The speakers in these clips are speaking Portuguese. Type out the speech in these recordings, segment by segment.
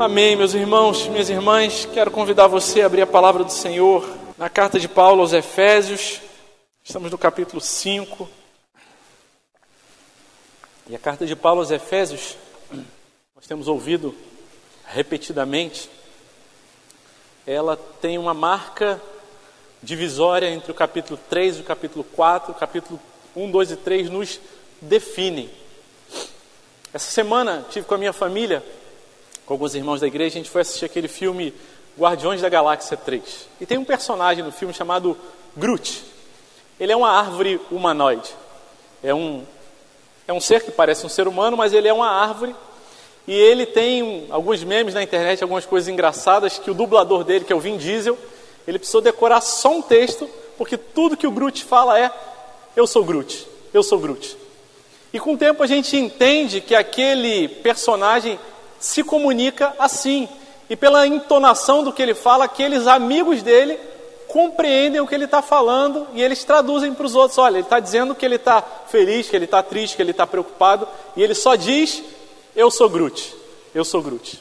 Amém, meus irmãos, minhas irmãs. Quero convidar você a abrir a palavra do Senhor na carta de Paulo aos Efésios. Estamos no capítulo 5. E a carta de Paulo aos Efésios, nós temos ouvido repetidamente, ela tem uma marca divisória entre o capítulo 3 e o capítulo 4. O capítulo 1, 2 e 3 nos definem. Essa semana tive com a minha família com alguns irmãos da igreja, a gente foi assistir aquele filme Guardiões da Galáxia 3. E tem um personagem no filme chamado Groot. Ele é uma árvore humanoide. É um, é um ser que parece um ser humano, mas ele é uma árvore. E ele tem alguns memes na internet, algumas coisas engraçadas, que o dublador dele, que é o Vin Diesel, ele precisou decorar só um texto, porque tudo que o Groot fala é: Eu sou Groot, eu sou Groot. E com o tempo a gente entende que aquele personagem se comunica assim. E pela entonação do que ele fala, aqueles amigos dele compreendem o que ele está falando e eles traduzem para os outros. Olha, ele está dizendo que ele está feliz, que ele está triste, que ele está preocupado, e ele só diz: Eu sou Groot, eu sou Groot.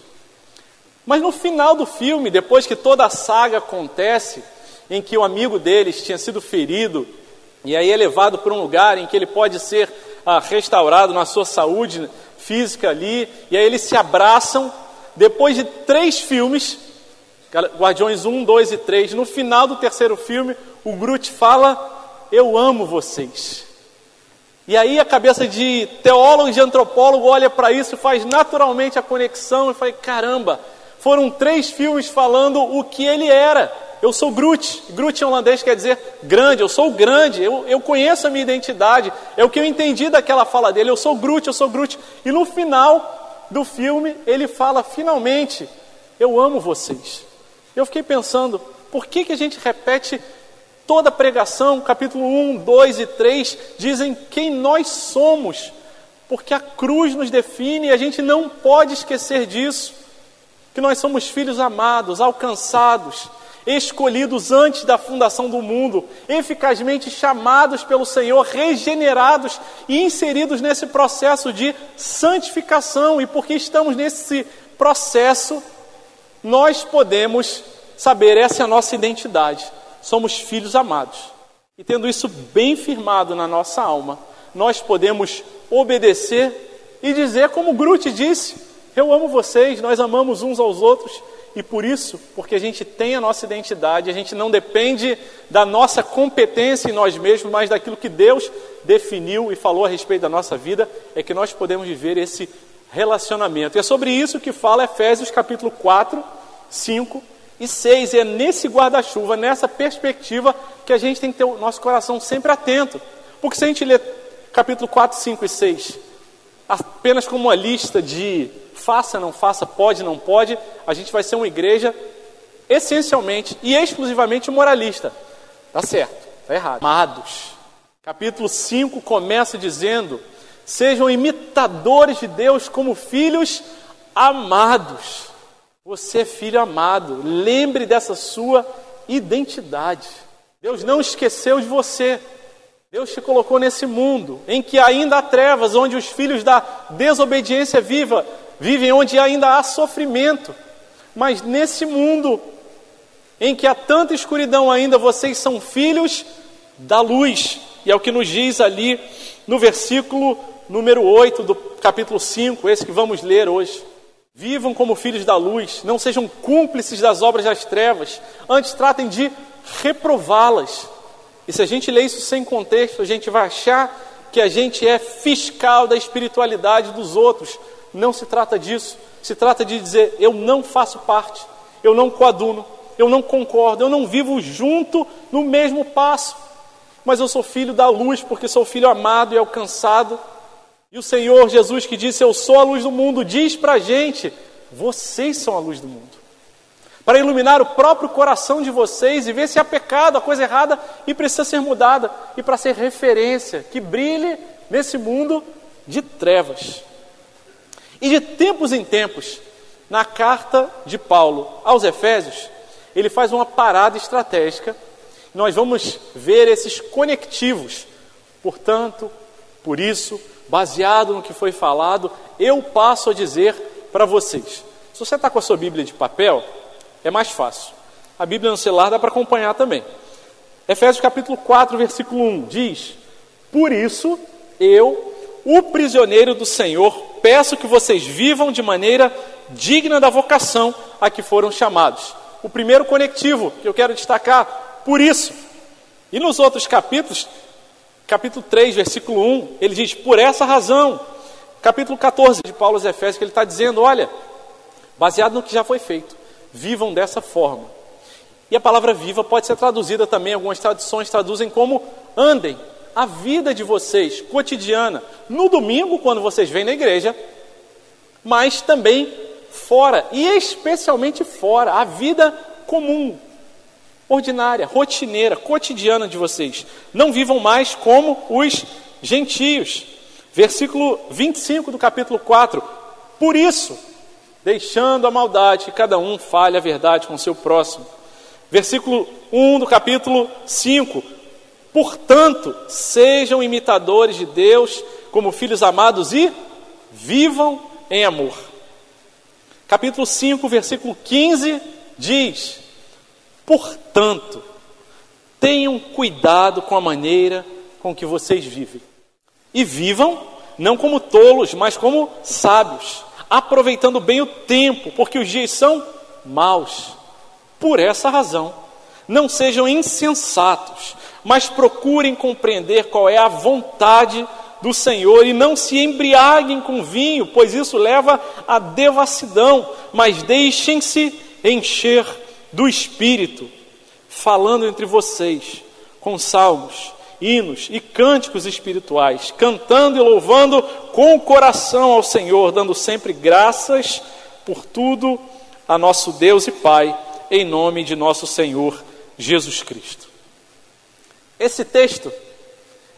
Mas no final do filme, depois que toda a saga acontece, em que o amigo deles tinha sido ferido, e aí é levado para um lugar em que ele pode ser ah, restaurado na sua saúde, física ali, e aí eles se abraçam. Depois de três filmes, Guardiões 1, 2 e 3, no final do terceiro filme, o Groot fala: Eu amo vocês. E aí a cabeça de teólogo, de antropólogo olha para isso e faz naturalmente a conexão e fala: caramba, foram três filmes falando o que ele era. Eu sou Groot. Groot em holandês quer dizer grande, eu sou grande, eu, eu conheço a minha identidade. É o que eu entendi daquela fala dele. Eu sou Groot, eu sou Groot. E no final do filme, ele fala finalmente: Eu amo vocês. Eu fiquei pensando, por que, que a gente repete toda a pregação, capítulo 1, 2 e 3, dizem quem nós somos? Porque a cruz nos define e a gente não pode esquecer disso. Que nós somos filhos amados, alcançados, escolhidos antes da fundação do mundo, eficazmente chamados pelo Senhor, regenerados e inseridos nesse processo de santificação. E porque estamos nesse processo, nós podemos saber essa é a nossa identidade. Somos filhos amados. E tendo isso bem firmado na nossa alma, nós podemos obedecer e dizer como Groot disse: Eu amo vocês, nós amamos uns aos outros e por isso, porque a gente tem a nossa identidade, a gente não depende da nossa competência em nós mesmos, mas daquilo que Deus definiu e falou a respeito da nossa vida, é que nós podemos viver esse relacionamento. E é sobre isso que fala Efésios capítulo 4, 5 e 6. E é nesse guarda-chuva, nessa perspectiva, que a gente tem que ter o nosso coração sempre atento. Porque se a gente lê capítulo 4, 5 e 6 apenas como uma lista de faça, não faça, pode, não pode, a gente vai ser uma igreja essencialmente e exclusivamente moralista. Tá certo, tá errado. Amados. Capítulo 5 começa dizendo: Sejam imitadores de Deus como filhos amados. Você é filho amado, lembre dessa sua identidade. Deus não esqueceu de você. Deus te colocou nesse mundo em que ainda há trevas, onde os filhos da desobediência viva vivem onde ainda há sofrimento. Mas nesse mundo em que há tanta escuridão ainda, vocês são filhos da luz. E é o que nos diz ali no versículo número 8 do capítulo 5, esse que vamos ler hoje. Vivam como filhos da luz, não sejam cúmplices das obras das trevas, antes tratem de reprová-las. E se a gente lê isso sem contexto, a gente vai achar que a gente é fiscal da espiritualidade dos outros, não se trata disso. Se trata de dizer: eu não faço parte, eu não coaduno, eu não concordo, eu não vivo junto no mesmo passo. Mas eu sou filho da luz, porque sou filho amado e alcançado. E o Senhor Jesus, que disse: Eu sou a luz do mundo, diz para a gente: Vocês são a luz do mundo. Para iluminar o próprio coração de vocês e ver se há pecado, a coisa errada e precisa ser mudada, e para ser referência que brilhe nesse mundo de trevas. E de tempos em tempos, na carta de Paulo aos Efésios, ele faz uma parada estratégica. Nós vamos ver esses conectivos. Portanto, por isso, baseado no que foi falado, eu passo a dizer para vocês. Se você está com a sua Bíblia de papel, é mais fácil. A Bíblia no celular dá para acompanhar também. Efésios capítulo 4, versículo 1 diz: Por isso eu, o prisioneiro do Senhor, peço que vocês vivam de maneira digna da vocação a que foram chamados. O primeiro conectivo que eu quero destacar, por isso. E nos outros capítulos, capítulo 3, versículo 1, ele diz: Por essa razão. Capítulo 14 de Paulo aos Efésios, que ele está dizendo: Olha, baseado no que já foi feito, vivam dessa forma. E a palavra viva pode ser traduzida também, algumas traduções traduzem como andem. A vida de vocês, cotidiana, no domingo, quando vocês vêm na igreja, mas também fora, e especialmente fora, a vida comum, ordinária, rotineira, cotidiana de vocês. Não vivam mais como os gentios. Versículo 25 do capítulo 4. Por isso, deixando a maldade, que cada um fale a verdade com o seu próximo. Versículo 1 do capítulo 5. Portanto, sejam imitadores de Deus como filhos amados e vivam em amor. Capítulo 5, versículo 15 diz: Portanto, tenham cuidado com a maneira com que vocês vivem. E vivam não como tolos, mas como sábios, aproveitando bem o tempo, porque os dias são maus. Por essa razão, não sejam insensatos, mas procurem compreender qual é a vontade do Senhor e não se embriaguem com vinho, pois isso leva à devassidão, mas deixem-se encher do Espírito, falando entre vocês com salmos, hinos e cânticos espirituais, cantando e louvando com o coração ao Senhor, dando sempre graças por tudo a nosso Deus e Pai, em nome de nosso Senhor Jesus Cristo. Esse texto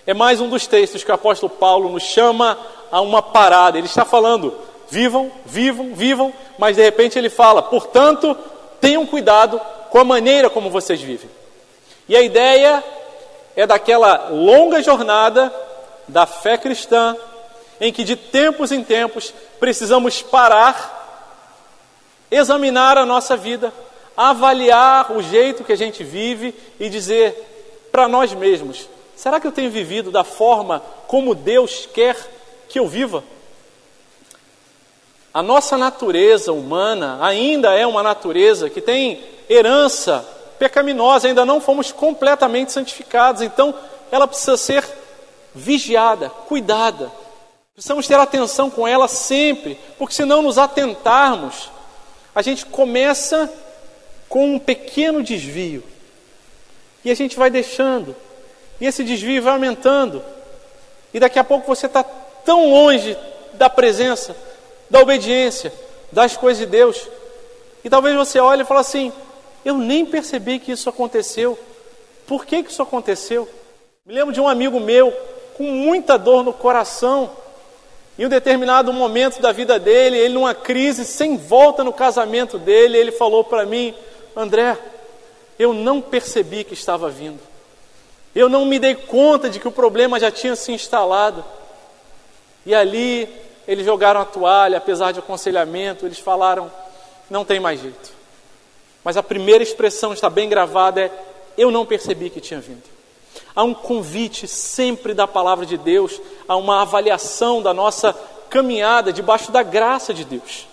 é mais um dos textos que o apóstolo Paulo nos chama a uma parada. Ele está falando, vivam, vivam, vivam, mas de repente ele fala, portanto, tenham cuidado com a maneira como vocês vivem. E a ideia é daquela longa jornada da fé cristã, em que de tempos em tempos precisamos parar, examinar a nossa vida, avaliar o jeito que a gente vive e dizer para nós mesmos: será que eu tenho vivido da forma como Deus quer que eu viva? A nossa natureza humana ainda é uma natureza que tem herança pecaminosa, ainda não fomos completamente santificados, então ela precisa ser vigiada, cuidada. Precisamos ter atenção com ela sempre, porque se não nos atentarmos, a gente começa com um pequeno desvio e a gente vai deixando, e esse desvio vai aumentando, e daqui a pouco você está tão longe da presença, da obediência, das coisas de Deus, e talvez você olhe e fale assim: eu nem percebi que isso aconteceu. Por que, que isso aconteceu? Me lembro de um amigo meu com muita dor no coração. Em um determinado momento da vida dele, ele numa crise sem volta no casamento dele, ele falou para mim: André, eu não percebi que estava vindo. Eu não me dei conta de que o problema já tinha se instalado. E ali eles jogaram a toalha, apesar de aconselhamento, eles falaram: não tem mais jeito. Mas a primeira expressão está bem gravada é: eu não percebi que tinha vindo. Há um convite sempre da palavra de Deus, a uma avaliação da nossa caminhada debaixo da graça de Deus.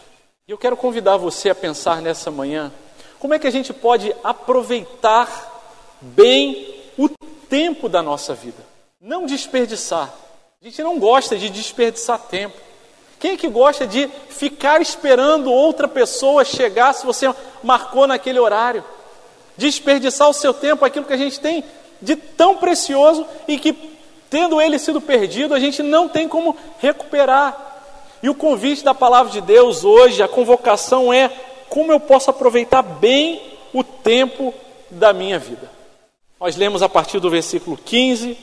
E eu quero convidar você a pensar nessa manhã, como é que a gente pode aproveitar bem o tempo da nossa vida? Não desperdiçar. A gente não gosta de desperdiçar tempo. Quem é que gosta de ficar esperando outra pessoa chegar se você marcou naquele horário? Desperdiçar o seu tempo, aquilo que a gente tem de tão precioso e que, tendo ele sido perdido, a gente não tem como recuperar. E o convite da palavra de Deus hoje, a convocação é: como eu posso aproveitar bem o tempo da minha vida? Nós lemos a partir do versículo 15,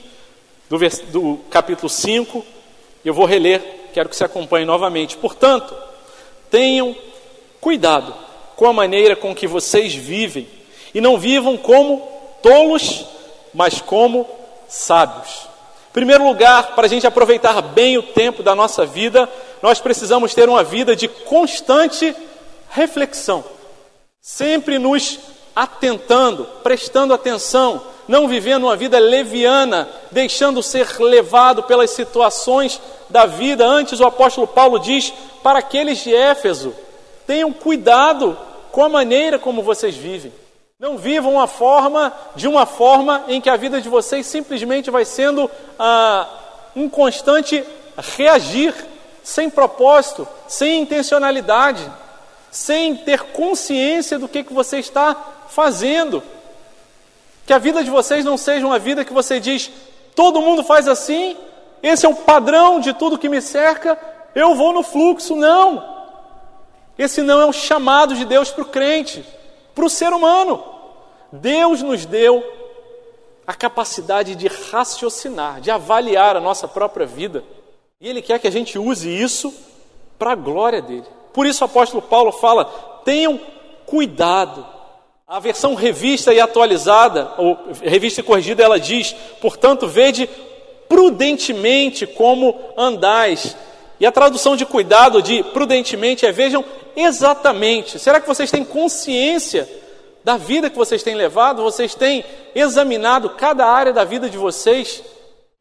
do, vers... do capítulo 5, eu vou reler quero que se acompanhe novamente. Portanto, tenham cuidado com a maneira com que vocês vivem e não vivam como tolos, mas como sábios. Em primeiro lugar, para a gente aproveitar bem o tempo da nossa vida, nós precisamos ter uma vida de constante reflexão, sempre nos atentando, prestando atenção, não vivendo uma vida leviana, deixando ser levado pelas situações da vida. Antes o apóstolo Paulo diz para aqueles de Éfeso: tenham cuidado com a maneira como vocês vivem. Não vivam uma forma de uma forma em que a vida de vocês simplesmente vai sendo ah, um constante reagir sem propósito, sem intencionalidade, sem ter consciência do que, que você está fazendo. Que a vida de vocês não seja uma vida que você diz, todo mundo faz assim, esse é o padrão de tudo que me cerca, eu vou no fluxo. Não! Esse não é o chamado de Deus para o crente, para o ser humano. Deus nos deu a capacidade de raciocinar, de avaliar a nossa própria vida. E Ele quer que a gente use isso para a glória dele. Por isso o apóstolo Paulo fala: tenham cuidado a versão revista e atualizada, ou revista e corrigida, ela diz: portanto, vede prudentemente como andais. E a tradução de cuidado de prudentemente é vejam exatamente. Será que vocês têm consciência da vida que vocês têm levado? Vocês têm examinado cada área da vida de vocês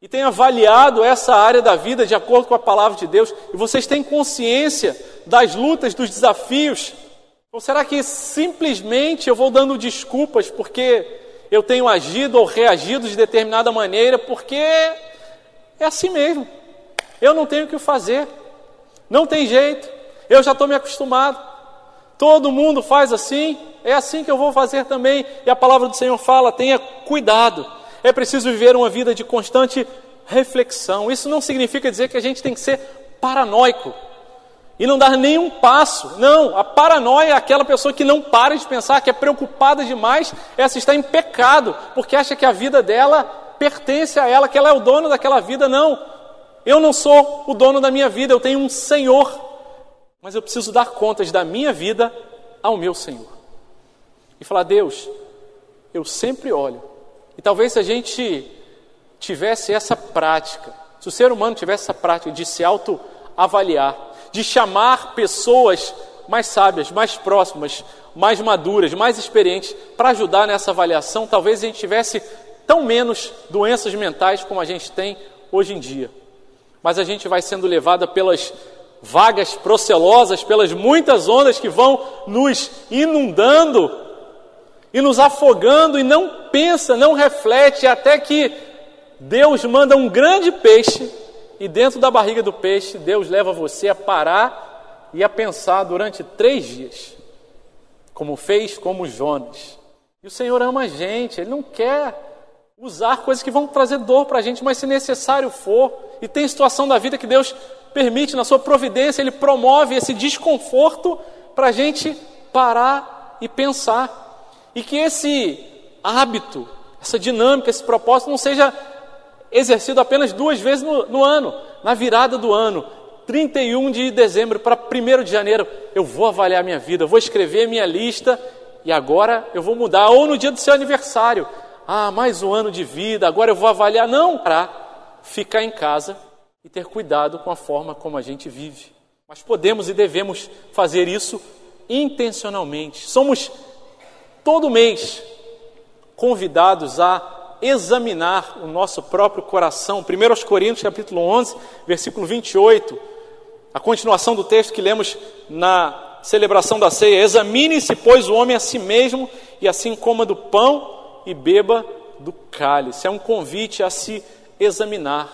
e têm avaliado essa área da vida de acordo com a palavra de Deus? E vocês têm consciência das lutas, dos desafios ou será que simplesmente eu vou dando desculpas porque eu tenho agido ou reagido de determinada maneira porque é assim mesmo? Eu não tenho o que fazer, não tem jeito, eu já estou me acostumado. Todo mundo faz assim, é assim que eu vou fazer também. E a palavra do Senhor fala: tenha cuidado. É preciso viver uma vida de constante reflexão. Isso não significa dizer que a gente tem que ser paranoico e não dar nenhum passo. Não, a paranoia é aquela pessoa que não para de pensar, que é preocupada demais, essa está em pecado, porque acha que a vida dela pertence a ela, que ela é o dono daquela vida. Não, eu não sou o dono da minha vida, eu tenho um Senhor, mas eu preciso dar contas da minha vida ao meu Senhor. E falar, Deus, eu sempre olho. E talvez se a gente tivesse essa prática, se o ser humano tivesse essa prática de se autoavaliar, de chamar pessoas mais sábias, mais próximas, mais maduras, mais experientes para ajudar nessa avaliação, talvez a gente tivesse tão menos doenças mentais como a gente tem hoje em dia. Mas a gente vai sendo levada pelas vagas procelosas, pelas muitas ondas que vão nos inundando e nos afogando e não pensa, não reflete até que Deus manda um grande peixe e dentro da barriga do peixe, Deus leva você a parar e a pensar durante três dias, como fez como Jonas. E o Senhor ama a gente, Ele não quer usar coisas que vão trazer dor para a gente, mas se necessário for, e tem situação da vida que Deus permite, na sua providência, Ele promove esse desconforto para a gente parar e pensar. E que esse hábito, essa dinâmica, esse propósito não seja exercido apenas duas vezes no, no ano, na virada do ano. 31 de dezembro para 1 de janeiro, eu vou avaliar minha vida, eu vou escrever minha lista e agora eu vou mudar. Ou no dia do seu aniversário, ah, mais um ano de vida, agora eu vou avaliar. Não, para ficar em casa e ter cuidado com a forma como a gente vive. Mas podemos e devemos fazer isso intencionalmente. Somos todo mês convidados a examinar o nosso próprio coração. 1 Coríntios capítulo 11, versículo 28, a continuação do texto que lemos na celebração da ceia. Examine-se, pois, o homem a si mesmo, e assim coma do pão e beba do cálice. É um convite a se examinar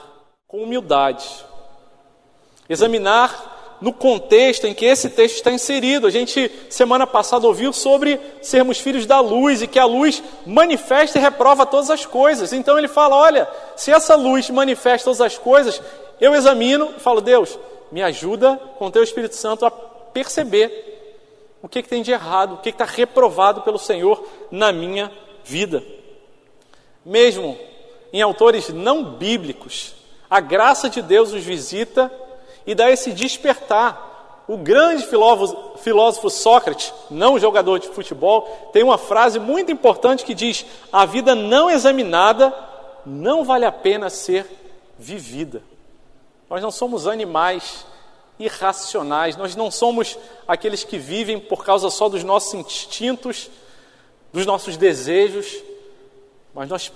com humildade. Examinar no contexto em que esse texto está inserido. A gente, semana passada, ouviu sobre sermos filhos da luz e que a luz manifesta e reprova todas as coisas. Então ele fala: olha, se essa luz manifesta todas as coisas, eu examino e falo: Deus, me ajuda com o teu Espírito Santo a perceber o que, que tem de errado, o que está reprovado pelo Senhor na minha vida. Mesmo em autores não bíblicos, a graça de Deus os visita e dá esse despertar. O grande filósofo, filósofo Sócrates, não jogador de futebol, tem uma frase muito importante que diz: A vida não examinada não vale a pena ser vivida. Nós não somos animais irracionais, nós não somos aqueles que vivem por causa só dos nossos instintos, dos nossos desejos, mas nós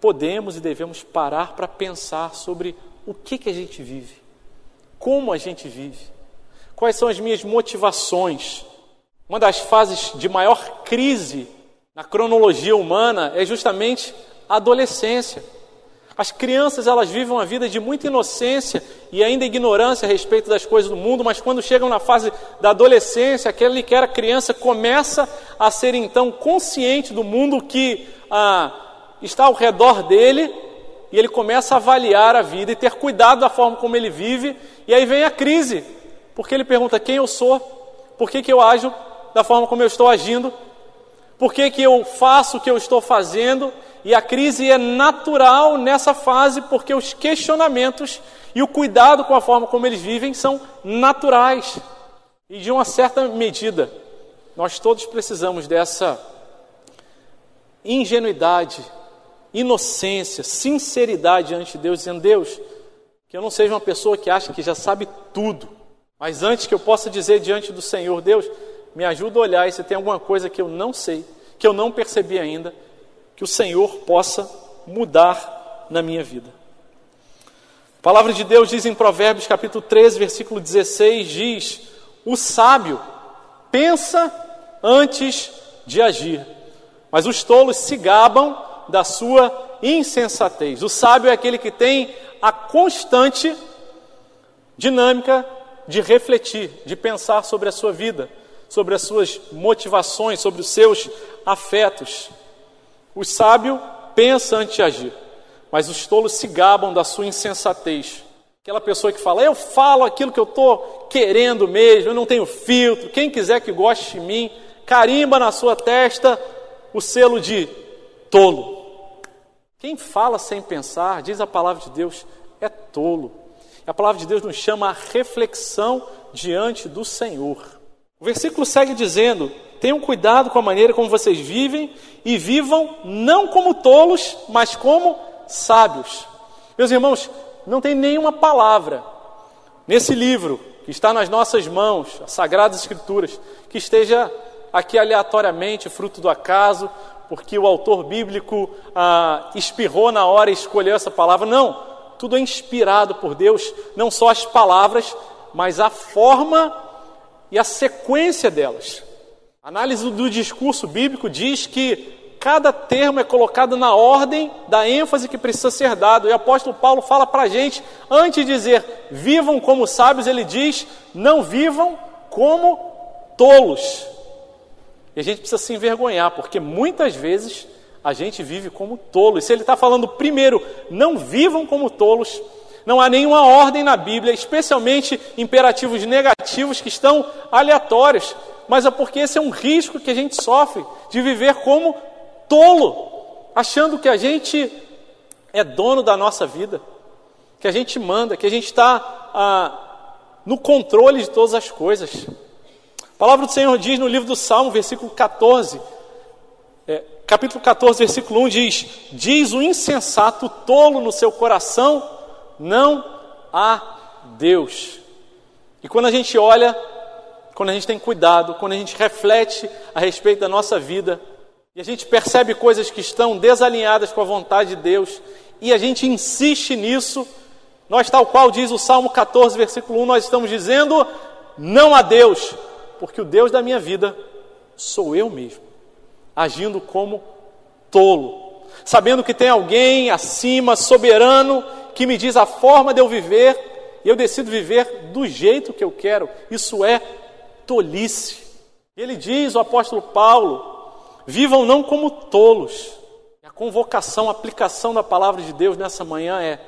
podemos e devemos parar para pensar sobre o que, que a gente vive, como a gente vive, quais são as minhas motivações. Uma das fases de maior crise na cronologia humana é justamente a adolescência. As crianças elas vivem uma vida de muita inocência e ainda ignorância a respeito das coisas do mundo, mas quando chegam na fase da adolescência, aquele que era criança começa a ser então consciente do mundo que ah, está ao redor dele e ele começa a avaliar a vida e ter cuidado da forma como ele vive, e aí vem a crise, porque ele pergunta quem eu sou, por que, que eu ajo da forma como eu estou agindo, por que, que eu faço o que eu estou fazendo, e a crise é natural nessa fase porque os questionamentos e o cuidado com a forma como eles vivem são naturais. E de uma certa medida, nós todos precisamos dessa ingenuidade, inocência, sinceridade diante de Deus, dizendo: Deus, que eu não seja uma pessoa que acha que já sabe tudo, mas antes que eu possa dizer diante do Senhor: Deus, me ajuda a olhar e se tem alguma coisa que eu não sei, que eu não percebi ainda, que o Senhor possa mudar na minha vida. A palavra de Deus diz em Provérbios capítulo 13, versículo 16, diz: "O sábio pensa antes de agir, mas os tolos se gabam da sua insensatez". O sábio é aquele que tem a constante dinâmica de refletir, de pensar sobre a sua vida, sobre as suas motivações, sobre os seus afetos. O sábio pensa antes de agir, mas os tolos se gabam da sua insensatez. Aquela pessoa que fala, eu falo aquilo que eu estou querendo mesmo, eu não tenho filtro, quem quiser que goste de mim, carimba na sua testa o selo de tolo. Quem fala sem pensar, diz a palavra de Deus, é tolo. A palavra de Deus nos chama a reflexão diante do Senhor. O versículo segue dizendo: Tenham cuidado com a maneira como vocês vivem e vivam não como tolos, mas como sábios. Meus irmãos, não tem nenhuma palavra nesse livro que está nas nossas mãos, as Sagradas Escrituras, que esteja aqui aleatoriamente, fruto do acaso, porque o autor bíblico ah, espirrou na hora e escolheu essa palavra. Não, tudo é inspirado por Deus, não só as palavras, mas a forma e a sequência delas. A análise do discurso bíblico diz que cada termo é colocado na ordem da ênfase que precisa ser dado. E o apóstolo Paulo fala para a gente, antes de dizer vivam como sábios, ele diz não vivam como tolos. E a gente precisa se envergonhar, porque muitas vezes a gente vive como tolos. E se ele está falando primeiro, não vivam como tolos, não há nenhuma ordem na Bíblia, especialmente imperativos negativos que estão aleatórios mas é porque esse é um risco que a gente sofre de viver como tolo, achando que a gente é dono da nossa vida, que a gente manda, que a gente está ah, no controle de todas as coisas. A palavra do Senhor diz no livro do Salmo, versículo 14, é, capítulo 14, versículo 1 diz: Diz o insensato tolo no seu coração, não há Deus. E quando a gente olha quando a gente tem cuidado, quando a gente reflete a respeito da nossa vida e a gente percebe coisas que estão desalinhadas com a vontade de Deus e a gente insiste nisso, nós, tal qual diz o Salmo 14, versículo 1, nós estamos dizendo não a Deus, porque o Deus da minha vida sou eu mesmo, agindo como tolo, sabendo que tem alguém acima, soberano, que me diz a forma de eu viver e eu decido viver do jeito que eu quero. Isso é tolice. Ele diz, o apóstolo Paulo, vivam não como tolos. A convocação, a aplicação da palavra de Deus nessa manhã é: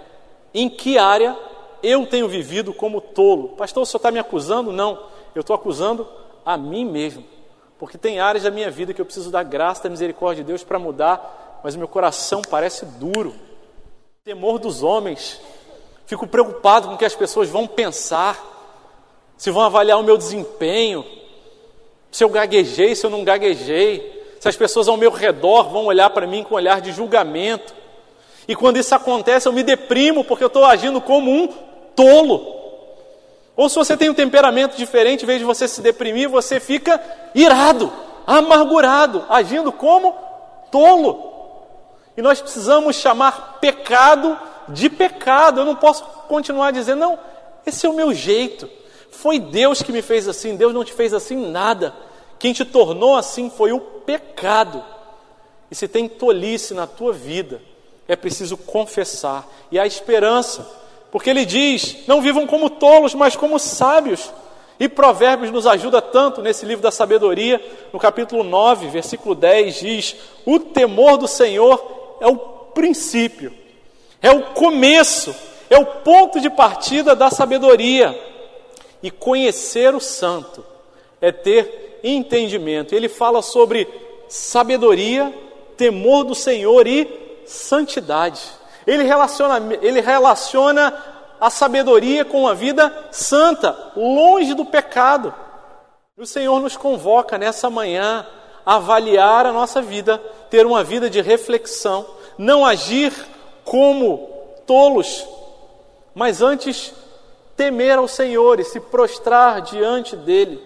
em que área eu tenho vivido como tolo? Pastor, o senhor está me acusando? Não, eu estou acusando a mim mesmo. Porque tem áreas da minha vida que eu preciso da graça, da misericórdia de Deus para mudar, mas meu coração parece duro. Temor dos homens. Fico preocupado com o que as pessoas vão pensar se vão avaliar o meu desempenho, se eu gaguejei, se eu não gaguejei, se as pessoas ao meu redor vão olhar para mim com um olhar de julgamento. E quando isso acontece, eu me deprimo porque eu estou agindo como um tolo. Ou se você tem um temperamento diferente, em vez de você se deprimir, você fica irado, amargurado, agindo como tolo. E nós precisamos chamar pecado de pecado. Eu não posso continuar dizendo, não, esse é o meu jeito. Foi Deus que me fez assim, Deus não te fez assim nada. Quem te tornou assim foi o pecado. E se tem tolice na tua vida, é preciso confessar. E há esperança, porque ele diz: não vivam como tolos, mas como sábios. E Provérbios nos ajuda tanto nesse livro da sabedoria, no capítulo 9, versículo 10, diz: O temor do Senhor é o princípio, é o começo, é o ponto de partida da sabedoria. E conhecer o santo é ter entendimento. Ele fala sobre sabedoria, temor do Senhor e santidade. Ele relaciona, ele relaciona a sabedoria com a vida santa, longe do pecado. O Senhor nos convoca nessa manhã a avaliar a nossa vida, ter uma vida de reflexão, não agir como tolos, mas antes temer ao Senhor e se prostrar diante dele.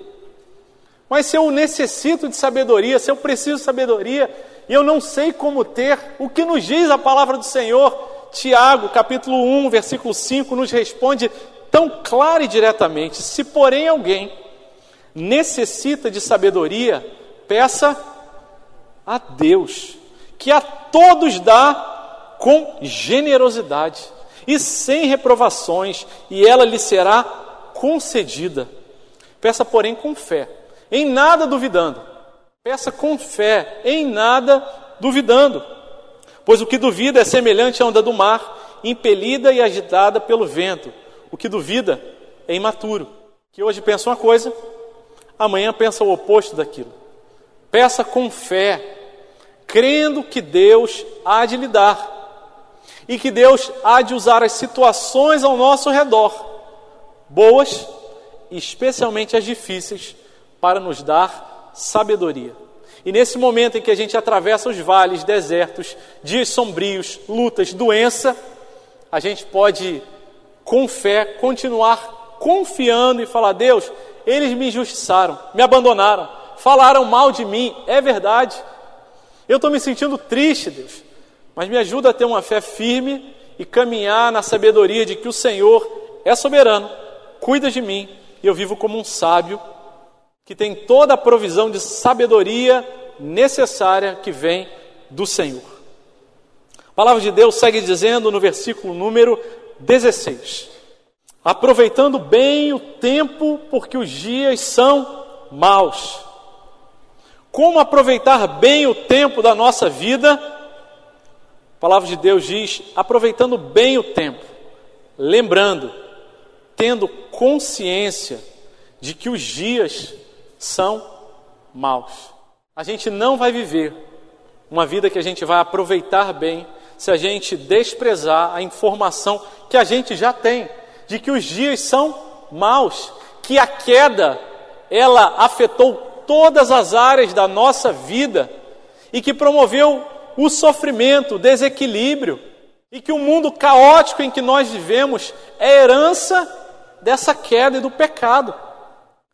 Mas se eu necessito de sabedoria, se eu preciso de sabedoria, e eu não sei como ter, o que nos diz a palavra do Senhor? Tiago, capítulo 1, versículo 5, nos responde tão claro e diretamente: Se, porém, alguém necessita de sabedoria, peça a Deus, que a todos dá com generosidade e sem reprovações, e ela lhe será concedida. Peça, porém, com fé, em nada duvidando. Peça com fé, em nada duvidando. Pois o que duvida é semelhante à onda do mar, impelida e agitada pelo vento. O que duvida é imaturo, que hoje pensa uma coisa, amanhã pensa o oposto daquilo. Peça com fé, crendo que Deus há de lhe dar e que Deus há de usar as situações ao nosso redor, boas especialmente as difíceis, para nos dar sabedoria. E nesse momento em que a gente atravessa os vales, desertos, dias sombrios, lutas, doença, a gente pode, com fé, continuar confiando e falar: Deus, eles me injustiçaram, me abandonaram, falaram mal de mim, é verdade. Eu estou me sentindo triste, Deus, mas me ajuda a ter uma fé firme e caminhar na sabedoria de que o Senhor é soberano, cuida de mim e eu vivo como um sábio que tem toda a provisão de sabedoria necessária que vem do Senhor. A palavra de Deus segue dizendo no versículo número 16: Aproveitando bem o tempo, porque os dias são maus. Como aproveitar bem o tempo da nossa vida? A palavra de Deus diz: aproveitando bem o tempo, lembrando, tendo consciência de que os dias são maus. A gente não vai viver uma vida que a gente vai aproveitar bem se a gente desprezar a informação que a gente já tem de que os dias são maus, que a queda ela afetou todas as áreas da nossa vida e que promoveu o sofrimento, o desequilíbrio, e que o mundo caótico em que nós vivemos é herança dessa queda e do pecado.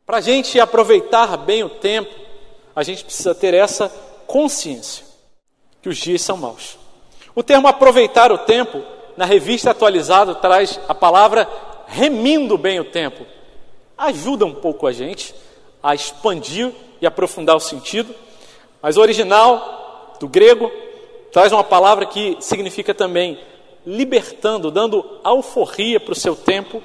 Para a gente aproveitar bem o tempo, a gente precisa ter essa consciência que os dias são maus. O termo aproveitar o tempo, na revista atualizada, traz a palavra remindo bem o tempo. Ajuda um pouco a gente a expandir e aprofundar o sentido, mas o original do grego traz uma palavra que significa também libertando, dando alforria para o seu tempo,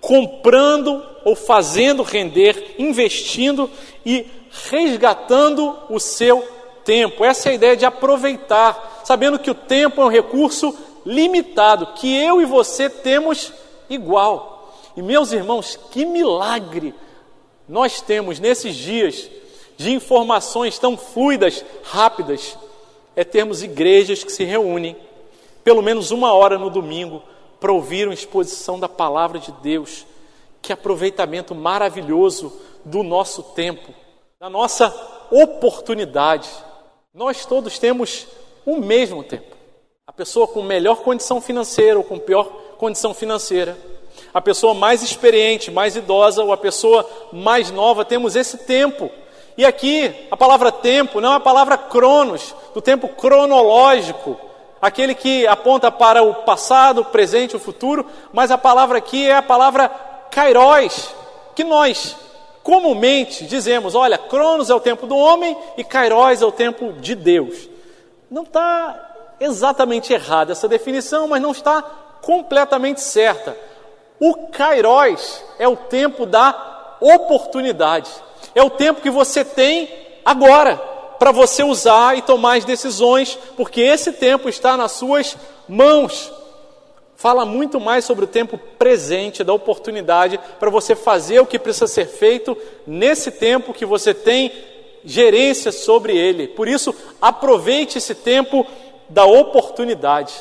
comprando ou fazendo render, investindo e resgatando o seu tempo. Essa é a ideia de aproveitar, sabendo que o tempo é um recurso limitado, que eu e você temos igual. E meus irmãos, que milagre nós temos nesses dias de informações tão fluidas, rápidas é termos igrejas que se reúnem pelo menos uma hora no domingo para ouvir uma exposição da palavra de Deus. Que aproveitamento maravilhoso do nosso tempo, da nossa oportunidade. Nós todos temos o mesmo tempo. A pessoa com melhor condição financeira ou com pior condição financeira, a pessoa mais experiente, mais idosa ou a pessoa mais nova, temos esse tempo. E aqui a palavra tempo não é a palavra cronos, do tempo cronológico, aquele que aponta para o passado, o presente, o futuro, mas a palavra aqui é a palavra kairos, que nós comumente dizemos, olha, cronos é o tempo do homem e kairos é o tempo de Deus. Não está exatamente errada essa definição, mas não está completamente certa. O kairos é o tempo da oportunidade. É o tempo que você tem agora para você usar e tomar as decisões, porque esse tempo está nas suas mãos. Fala muito mais sobre o tempo presente, da oportunidade para você fazer o que precisa ser feito nesse tempo que você tem gerência sobre ele. Por isso, aproveite esse tempo da oportunidade.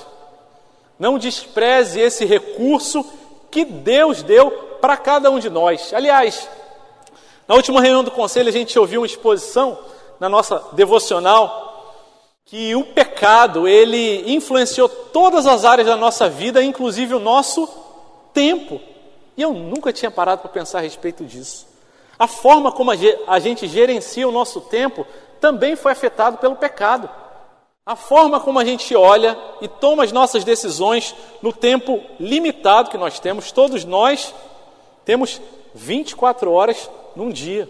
Não despreze esse recurso que Deus deu para cada um de nós. Aliás, na última reunião do conselho, a gente ouviu uma exposição na nossa devocional que o pecado ele influenciou todas as áreas da nossa vida, inclusive o nosso tempo. E eu nunca tinha parado para pensar a respeito disso. A forma como a gente gerencia o nosso tempo também foi afetado pelo pecado. A forma como a gente olha e toma as nossas decisões no tempo limitado que nós temos, todos nós temos 24 horas num dia.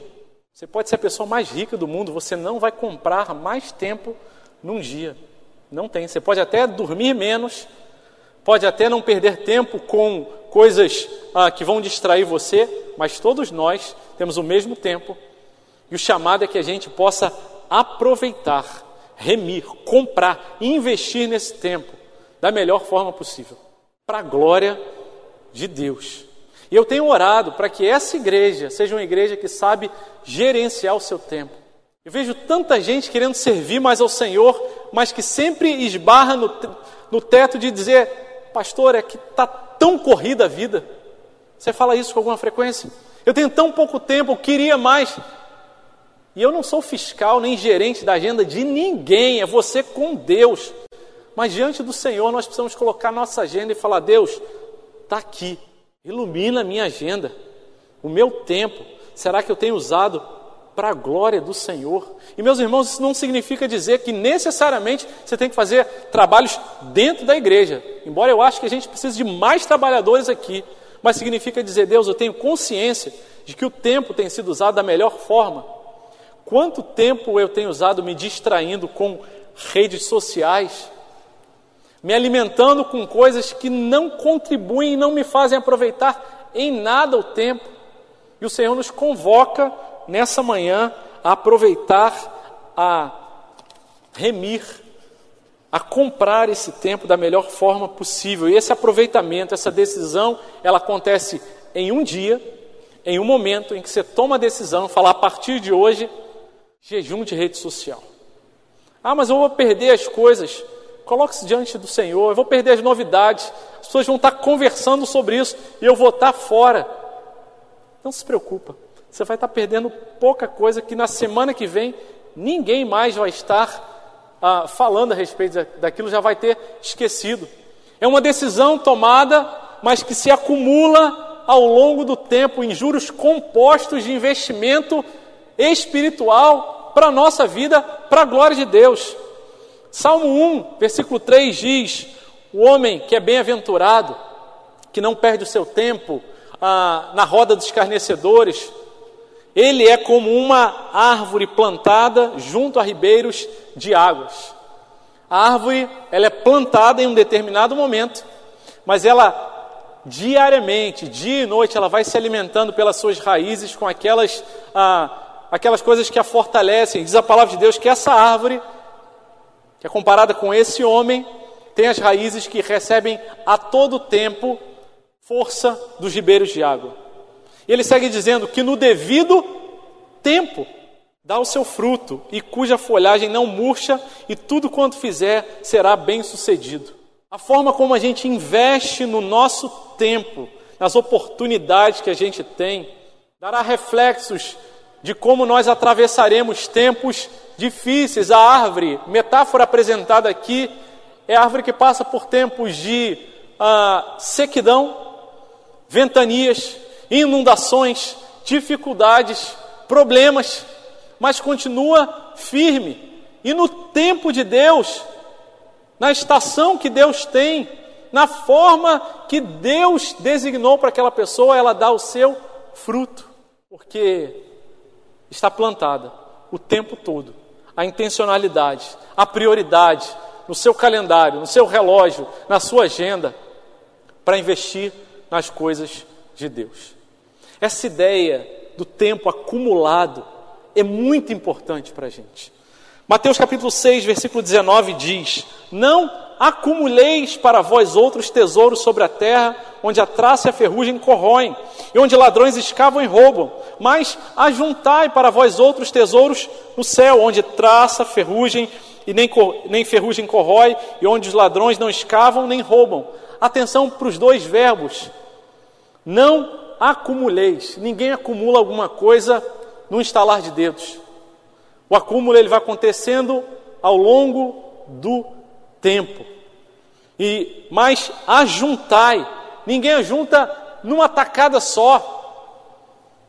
Você pode ser a pessoa mais rica do mundo, você não vai comprar mais tempo num dia. Não tem. Você pode até dormir menos, pode até não perder tempo com coisas ah, que vão distrair você, mas todos nós temos o mesmo tempo. E o chamado é que a gente possa aproveitar, remir, comprar, investir nesse tempo da melhor forma possível, para a glória de Deus. E eu tenho orado para que essa igreja seja uma igreja que sabe gerenciar o seu tempo. Eu vejo tanta gente querendo servir mais ao Senhor, mas que sempre esbarra no, no teto de dizer: Pastor, é que está tão corrida a vida. Você fala isso com alguma frequência? Eu tenho tão pouco tempo, eu queria mais. E eu não sou fiscal nem gerente da agenda de ninguém, é você com Deus. Mas diante do Senhor nós precisamos colocar nossa agenda e falar: Deus, está aqui, Ilumina a minha agenda, o meu tempo. Será que eu tenho usado para a glória do Senhor? E meus irmãos, isso não significa dizer que necessariamente você tem que fazer trabalhos dentro da igreja. Embora eu acho que a gente precise de mais trabalhadores aqui, mas significa dizer, Deus, eu tenho consciência de que o tempo tem sido usado da melhor forma. Quanto tempo eu tenho usado me distraindo com redes sociais? Me alimentando com coisas que não contribuem e não me fazem aproveitar em nada o tempo. E o Senhor nos convoca nessa manhã a aproveitar, a remir, a comprar esse tempo da melhor forma possível. E esse aproveitamento, essa decisão, ela acontece em um dia, em um momento em que você toma a decisão, falar a partir de hoje, jejum de rede social. Ah, mas eu vou perder as coisas. Coloque-se diante do Senhor. Eu vou perder as novidades. As pessoas vão estar conversando sobre isso e eu vou estar fora. Não se preocupa. Você vai estar perdendo pouca coisa que na semana que vem ninguém mais vai estar ah, falando a respeito daquilo, já vai ter esquecido. É uma decisão tomada, mas que se acumula ao longo do tempo em juros compostos de investimento espiritual para a nossa vida, para a glória de Deus. Salmo 1, versículo 3 diz: O homem que é bem-aventurado, que não perde o seu tempo ah, na roda dos escarnecedores, ele é como uma árvore plantada junto a ribeiros de águas. A árvore ela é plantada em um determinado momento, mas ela diariamente, dia e noite, ela vai se alimentando pelas suas raízes com aquelas, ah, aquelas coisas que a fortalecem. Diz a palavra de Deus que essa árvore que é comparada com esse homem, tem as raízes que recebem a todo tempo força dos ribeiros de água. E ele segue dizendo que no devido tempo dá o seu fruto e cuja folhagem não murcha e tudo quanto fizer será bem sucedido. A forma como a gente investe no nosso tempo, nas oportunidades que a gente tem, dará reflexos de como nós atravessaremos tempos difíceis. A árvore, metáfora apresentada aqui, é a árvore que passa por tempos de ah, sequidão, ventanias, inundações, dificuldades, problemas, mas continua firme. E no tempo de Deus, na estação que Deus tem, na forma que Deus designou para aquela pessoa, ela dá o seu fruto, porque está plantada o tempo todo. A intencionalidade, a prioridade no seu calendário, no seu relógio, na sua agenda, para investir nas coisas de Deus. Essa ideia do tempo acumulado é muito importante para a gente. Mateus capítulo 6, versículo 19 diz: Não acumuleis para vós outros tesouros sobre a terra, onde a traça e a ferrugem corroem, e onde ladrões escavam e roubam, mas ajuntai para vós outros tesouros no céu, onde traça, ferrugem e nem, nem ferrugem corrói, e onde os ladrões não escavam nem roubam. Atenção para os dois verbos. Não acumuleis. Ninguém acumula alguma coisa no instalar de dedos. O acúmulo ele vai acontecendo ao longo do tempo. E mas ajuntai. Ninguém ajunta numa tacada só.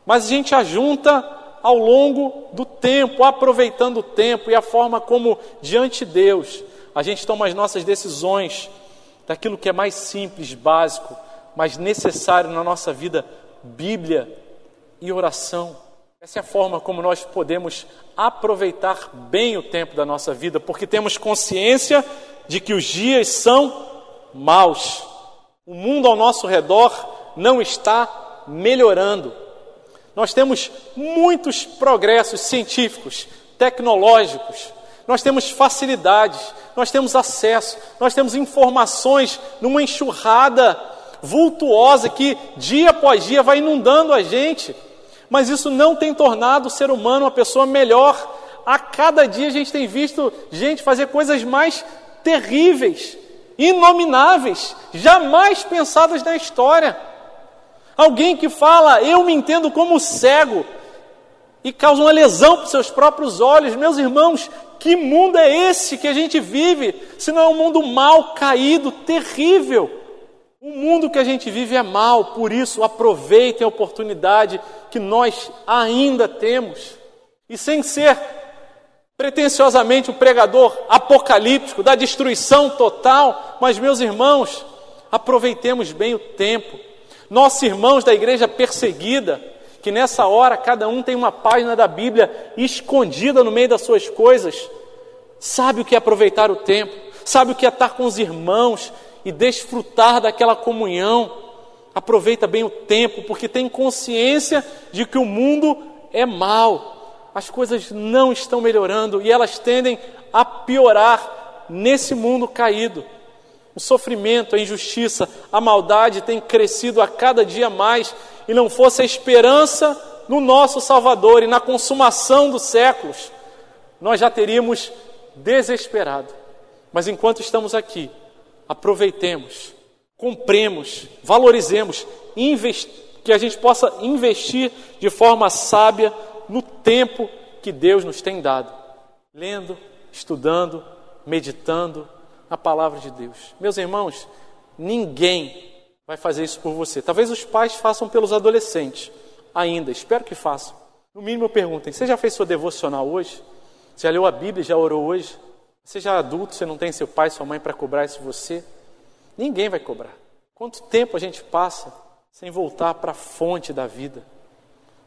Mas a gente ajunta ao longo do tempo, aproveitando o tempo e a forma como diante de Deus a gente toma as nossas decisões daquilo que é mais simples, básico, mas necessário na nossa vida, Bíblia e oração. Essa é a forma como nós podemos aproveitar bem o tempo da nossa vida, porque temos consciência de que os dias são maus. O mundo ao nosso redor não está melhorando. Nós temos muitos progressos científicos, tecnológicos, nós temos facilidades, nós temos acesso, nós temos informações numa enxurrada vultuosa que dia após dia vai inundando a gente mas isso não tem tornado o ser humano uma pessoa melhor. A cada dia a gente tem visto gente fazer coisas mais terríveis, inomináveis, jamais pensadas na história. Alguém que fala, eu me entendo como cego, e causa uma lesão para os seus próprios olhos. Meus irmãos, que mundo é esse que a gente vive? Se não é um mundo mal, caído, terrível. O mundo que a gente vive é mal, por isso aproveitem a oportunidade que nós ainda temos. E sem ser pretensiosamente o pregador apocalíptico da destruição total, mas meus irmãos, aproveitemos bem o tempo. Nossos irmãos da igreja perseguida, que nessa hora cada um tem uma página da Bíblia escondida no meio das suas coisas, sabe o que é aproveitar o tempo, sabe o que é estar com os irmãos, e desfrutar daquela comunhão. Aproveita bem o tempo, porque tem consciência de que o mundo é mal. As coisas não estão melhorando e elas tendem a piorar nesse mundo caído. O sofrimento, a injustiça, a maldade tem crescido a cada dia mais e não fosse a esperança no nosso Salvador e na consumação dos séculos, nós já teríamos desesperado. Mas enquanto estamos aqui, aproveitemos, compremos, valorizemos, que a gente possa investir de forma sábia no tempo que Deus nos tem dado, lendo, estudando, meditando na palavra de Deus. Meus irmãos, ninguém vai fazer isso por você. Talvez os pais façam pelos adolescentes ainda, espero que façam. No mínimo perguntem: você já fez sua devocional hoje? Você já leu a Bíblia, já orou hoje? Você já é adulto, você não tem seu pai, sua mãe para cobrar isso você? Ninguém vai cobrar. Quanto tempo a gente passa sem voltar para a fonte da vida,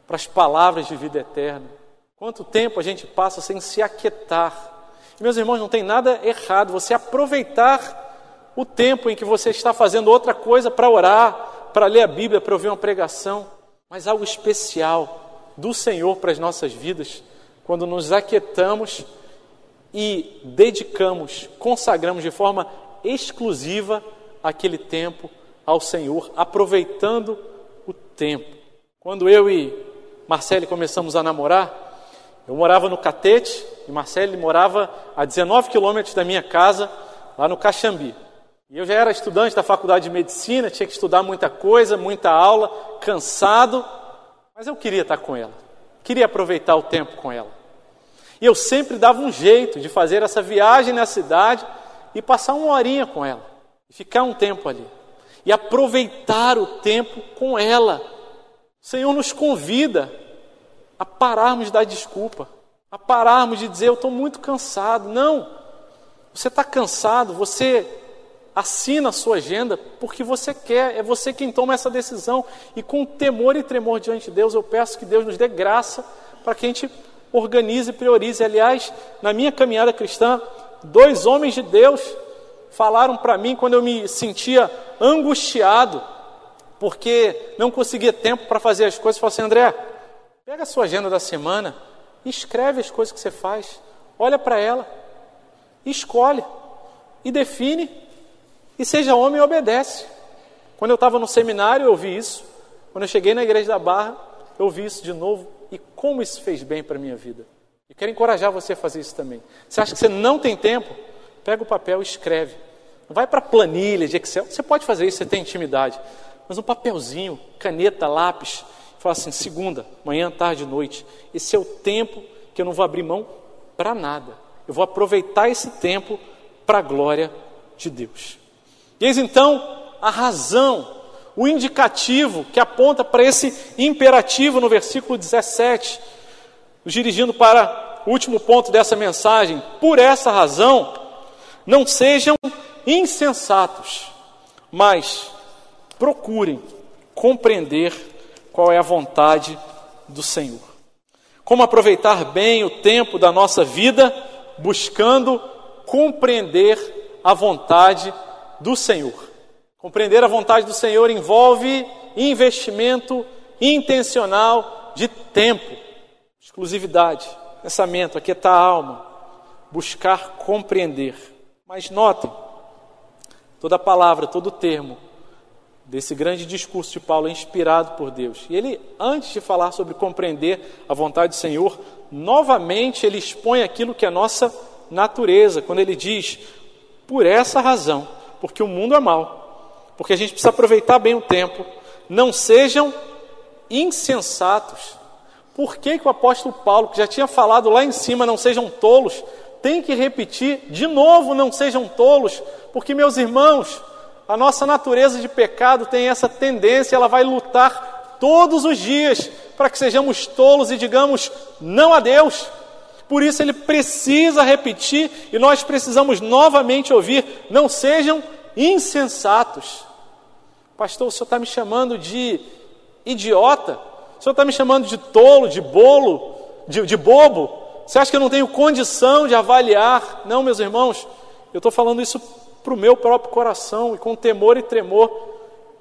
para as palavras de vida eterna? Quanto tempo a gente passa sem se aquietar? E, meus irmãos, não tem nada errado você aproveitar o tempo em que você está fazendo outra coisa para orar, para ler a Bíblia, para ouvir uma pregação, mas algo especial do Senhor para as nossas vidas, quando nos aquietamos e dedicamos, consagramos de forma exclusiva aquele tempo ao Senhor, aproveitando o tempo. Quando eu e Marcele começamos a namorar, eu morava no Catete e Marcele morava a 19 quilômetros da minha casa, lá no Caxambi. E eu já era estudante da faculdade de medicina, tinha que estudar muita coisa, muita aula, cansado, mas eu queria estar com ela, queria aproveitar o tempo com ela. E eu sempre dava um jeito de fazer essa viagem na cidade e passar uma horinha com ela, ficar um tempo ali. e aproveitar o tempo com ela. O Senhor nos convida a pararmos dar desculpa, a pararmos de dizer eu estou muito cansado. Não, você está cansado, você assina a sua agenda porque você quer, é você quem toma essa decisão. E com temor e tremor diante de Deus, eu peço que Deus nos dê graça para que a gente organize e priorize. Aliás, na minha caminhada cristã, dois homens de Deus falaram para mim quando eu me sentia angustiado, porque não conseguia tempo para fazer as coisas. Falaram assim: André, pega a sua agenda da semana, escreve as coisas que você faz, olha para ela, escolhe e define, e seja homem e obedece. Quando eu estava no seminário, eu ouvi isso. Quando eu cheguei na igreja da Barra, eu ouvi isso de novo. E como isso fez bem para a minha vida. E quero encorajar você a fazer isso também. Você acha que você não tem tempo? Pega o papel e escreve. Não vai para planilha de Excel. Você pode fazer isso, você tem intimidade. Mas um papelzinho, caneta, lápis. Fala assim: segunda, manhã, tarde, noite. Esse é o tempo que eu não vou abrir mão para nada. Eu vou aproveitar esse tempo para a glória de Deus. Eis então a razão o indicativo que aponta para esse imperativo no versículo 17, nos dirigindo para o último ponto dessa mensagem. Por essa razão, não sejam insensatos, mas procurem compreender qual é a vontade do Senhor. Como aproveitar bem o tempo da nossa vida buscando compreender a vontade do Senhor. Compreender a vontade do Senhor envolve investimento intencional de tempo, exclusividade, pensamento, aquietar a alma, buscar compreender. Mas notem, toda palavra, todo termo desse grande discurso de Paulo inspirado por Deus. E ele, antes de falar sobre compreender a vontade do Senhor, novamente ele expõe aquilo que é a nossa natureza, quando ele diz: por essa razão, porque o mundo é mau porque a gente precisa aproveitar bem o tempo. Não sejam insensatos. Por que, que o apóstolo Paulo, que já tinha falado lá em cima, não sejam tolos, tem que repetir de novo, não sejam tolos? Porque, meus irmãos, a nossa natureza de pecado tem essa tendência, ela vai lutar todos os dias para que sejamos tolos e digamos não a Deus. Por isso ele precisa repetir e nós precisamos novamente ouvir: não sejam insensatos. Pastor, o senhor está me chamando de idiota? O senhor está me chamando de tolo, de bolo, de, de bobo? Você acha que eu não tenho condição de avaliar? Não, meus irmãos, eu estou falando isso para o meu próprio coração e com temor e tremor.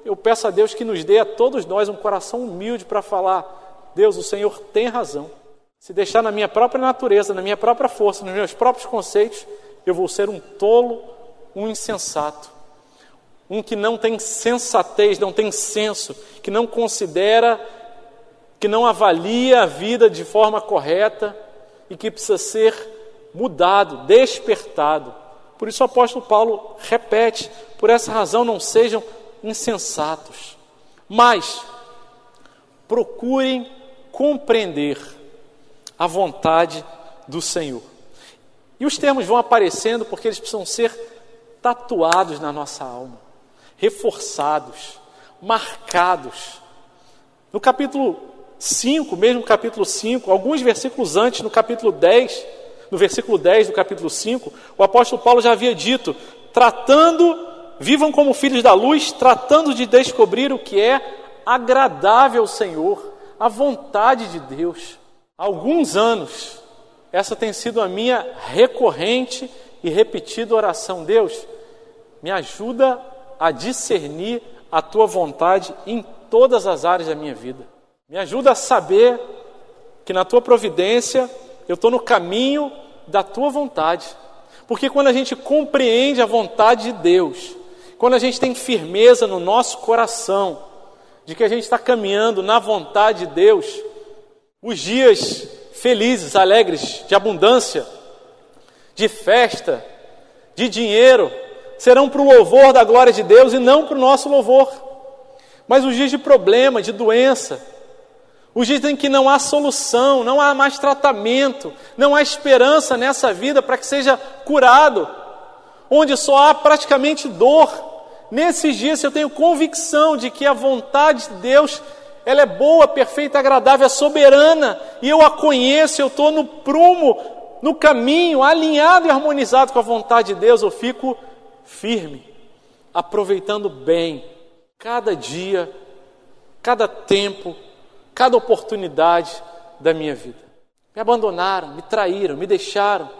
Eu peço a Deus que nos dê a todos nós um coração humilde para falar: Deus, o Senhor tem razão. Se deixar na minha própria natureza, na minha própria força, nos meus próprios conceitos, eu vou ser um tolo, um insensato um que não tem sensatez, não tem senso, que não considera, que não avalia a vida de forma correta e que precisa ser mudado, despertado. Por isso o apóstolo Paulo repete: por essa razão não sejam insensatos, mas procurem compreender a vontade do Senhor. E os termos vão aparecendo porque eles precisam ser tatuados na nossa alma reforçados, marcados. No capítulo 5, mesmo capítulo 5, alguns versículos antes, no capítulo 10, no versículo 10 do capítulo 5, o apóstolo Paulo já havia dito: tratando, vivam como filhos da luz, tratando de descobrir o que é agradável ao Senhor, a vontade de Deus. Há alguns anos, essa tem sido a minha recorrente e repetida oração: Deus, me ajuda a discernir a tua vontade em todas as áreas da minha vida. Me ajuda a saber que na tua providência eu estou no caminho da tua vontade. Porque quando a gente compreende a vontade de Deus, quando a gente tem firmeza no nosso coração de que a gente está caminhando na vontade de Deus, os dias felizes, alegres, de abundância, de festa, de dinheiro, serão para o louvor da glória de Deus e não para o nosso louvor. Mas os dias de problema, de doença, os em que não há solução, não há mais tratamento, não há esperança nessa vida para que seja curado, onde só há praticamente dor, Nesses dias eu tenho convicção de que a vontade de Deus ela é boa, perfeita, agradável, é soberana, e eu a conheço, eu estou no prumo, no caminho, alinhado e harmonizado com a vontade de Deus, eu fico firme, aproveitando bem cada dia, cada tempo, cada oportunidade da minha vida. Me abandonaram, me traíram, me deixaram,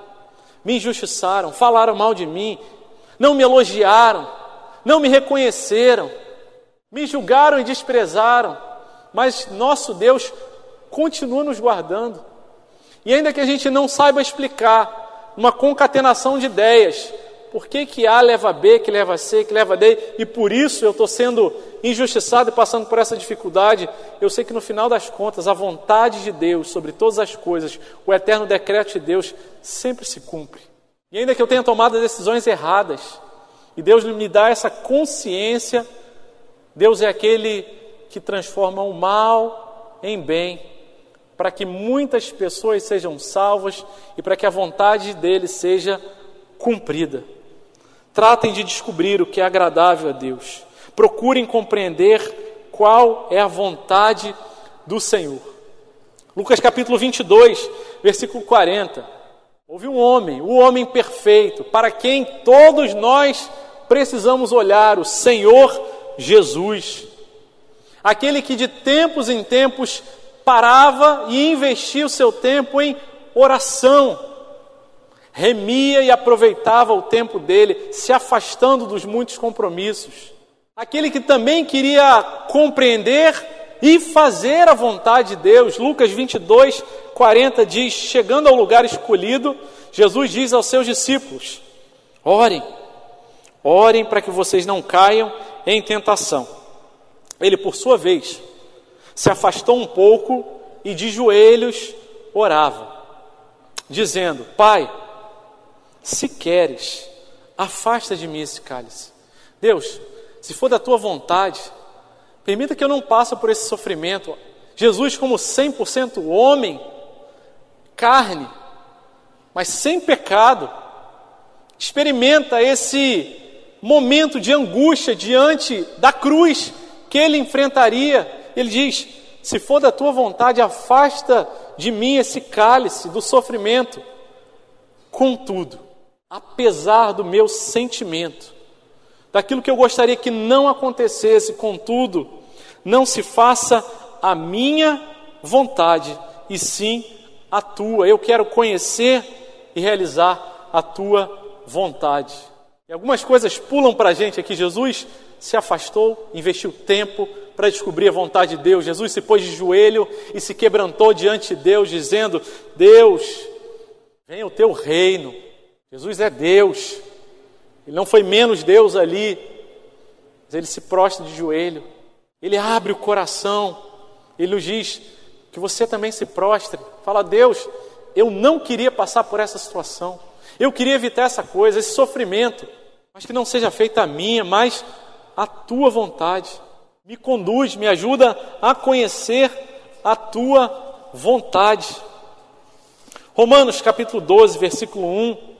me injustiçaram, falaram mal de mim, não me elogiaram, não me reconheceram, me julgaram e desprezaram, mas nosso Deus continua nos guardando. E ainda que a gente não saiba explicar, uma concatenação de ideias, por que, que A leva B, que leva C, que leva D, e por isso eu estou sendo injustiçado e passando por essa dificuldade, eu sei que no final das contas, a vontade de Deus sobre todas as coisas, o eterno decreto de Deus, sempre se cumpre. E ainda que eu tenha tomado decisões erradas, e Deus me dá essa consciência, Deus é aquele que transforma o mal em bem, para que muitas pessoas sejam salvas e para que a vontade dele seja cumprida. Tratem de descobrir o que é agradável a Deus. Procurem compreender qual é a vontade do Senhor. Lucas capítulo 22, versículo 40. Houve um homem, o homem perfeito, para quem todos nós precisamos olhar, o Senhor Jesus aquele que de tempos em tempos parava e investia o seu tempo em oração, remia e aproveitava o tempo dele, se afastando dos muitos compromissos. Aquele que também queria compreender e fazer a vontade de Deus. Lucas 22, 40 diz: Chegando ao lugar escolhido, Jesus diz aos seus discípulos: Orem, orem para que vocês não caiam em tentação. Ele, por sua vez, se afastou um pouco e de joelhos orava, dizendo: Pai, se queres, afasta de mim esse cálice. Deus, se for da tua vontade, permita que eu não passe por esse sofrimento. Jesus, como 100% homem, carne, mas sem pecado, experimenta esse momento de angústia diante da cruz que ele enfrentaria. Ele diz: Se for da tua vontade, afasta de mim esse cálice do sofrimento. Contudo, apesar do meu sentimento, daquilo que eu gostaria que não acontecesse, contudo, não se faça a minha vontade, e sim a tua. Eu quero conhecer e realizar a tua vontade. E algumas coisas pulam para a gente aqui. Jesus se afastou, investiu tempo para descobrir a vontade de Deus. Jesus se pôs de joelho e se quebrantou diante de Deus, dizendo: Deus, venha o teu reino. Jesus é Deus. Ele não foi menos Deus ali, mas ele se prostra de joelho. Ele abre o coração. Ele nos diz que você também se prostre. Fala, Deus, eu não queria passar por essa situação. Eu queria evitar essa coisa, esse sofrimento. Mas que não seja feita a minha, mas a tua vontade. Me conduz, me ajuda a conhecer a tua vontade. Romanos capítulo 12, versículo 1,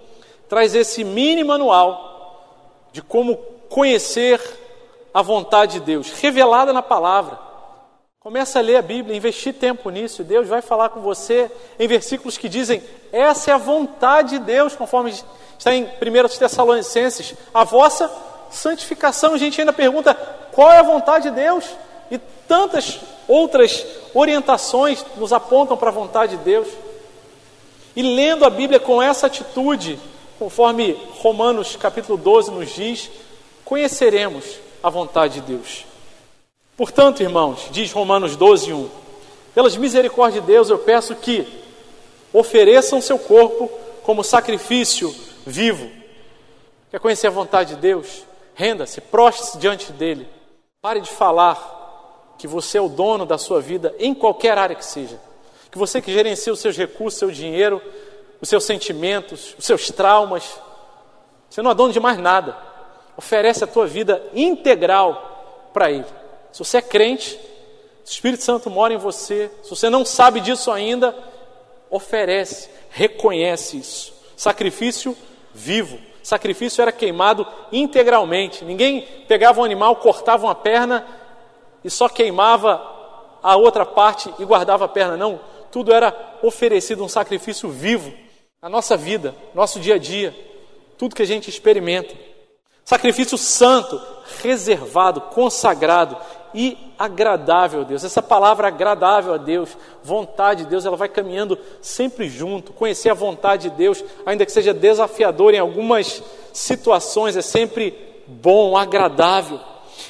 traz esse mini manual de como conhecer a vontade de Deus, revelada na palavra. Começa a ler a Bíblia, investir tempo nisso, Deus vai falar com você em versículos que dizem: essa é a vontade de Deus, conforme está em 1 Tessalonicenses, a vossa santificação, a gente ainda pergunta qual é a vontade de Deus, e tantas outras orientações nos apontam para a vontade de Deus. E lendo a Bíblia com essa atitude, conforme Romanos capítulo 12 nos diz, conheceremos a vontade de Deus. Portanto, irmãos, diz Romanos 12, 1, pelas misericórdias de Deus eu peço que ofereçam seu corpo como sacrifício vivo. Quer conhecer a vontade de Deus? Renda-se, prostre-se diante dele. Pare de falar que você é o dono da sua vida em qualquer área que seja. Que você que gerencia os seus recursos, seu dinheiro, os seus sentimentos, os seus traumas. Você não é dono de mais nada. Oferece a tua vida integral para Ele. Se você é crente, o Espírito Santo mora em você, se você não sabe disso ainda, oferece, reconhece isso. Sacrifício vivo sacrifício era queimado integralmente. Ninguém pegava um animal, cortava uma perna e só queimava a outra parte e guardava a perna. Não, tudo era oferecido um sacrifício vivo na nossa vida, nosso dia a dia, tudo que a gente experimenta. Sacrifício santo, reservado, consagrado e agradável a Deus. Essa palavra agradável a Deus, vontade de Deus, ela vai caminhando sempre junto. Conhecer a vontade de Deus, ainda que seja desafiador em algumas situações, é sempre bom, agradável.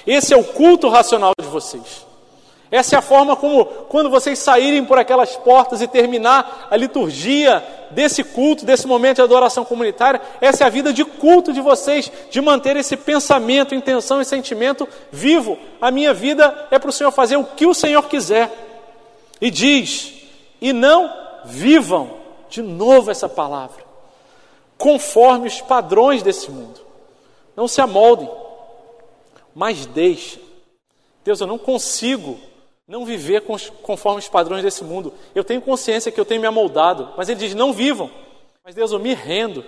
Esse é o culto racional de vocês. Essa é a forma como, quando vocês saírem por aquelas portas e terminar a liturgia desse culto, desse momento de adoração comunitária, essa é a vida de culto de vocês, de manter esse pensamento, intenção e sentimento vivo. A minha vida é para o Senhor fazer o que o Senhor quiser. E diz: e não vivam, de novo essa palavra, conforme os padrões desse mundo. Não se amoldem, mas deixem. Deus, eu não consigo não viver conforme os padrões desse mundo. Eu tenho consciência que eu tenho me amoldado, mas ele diz: não vivam. Mas Deus, eu me rendo.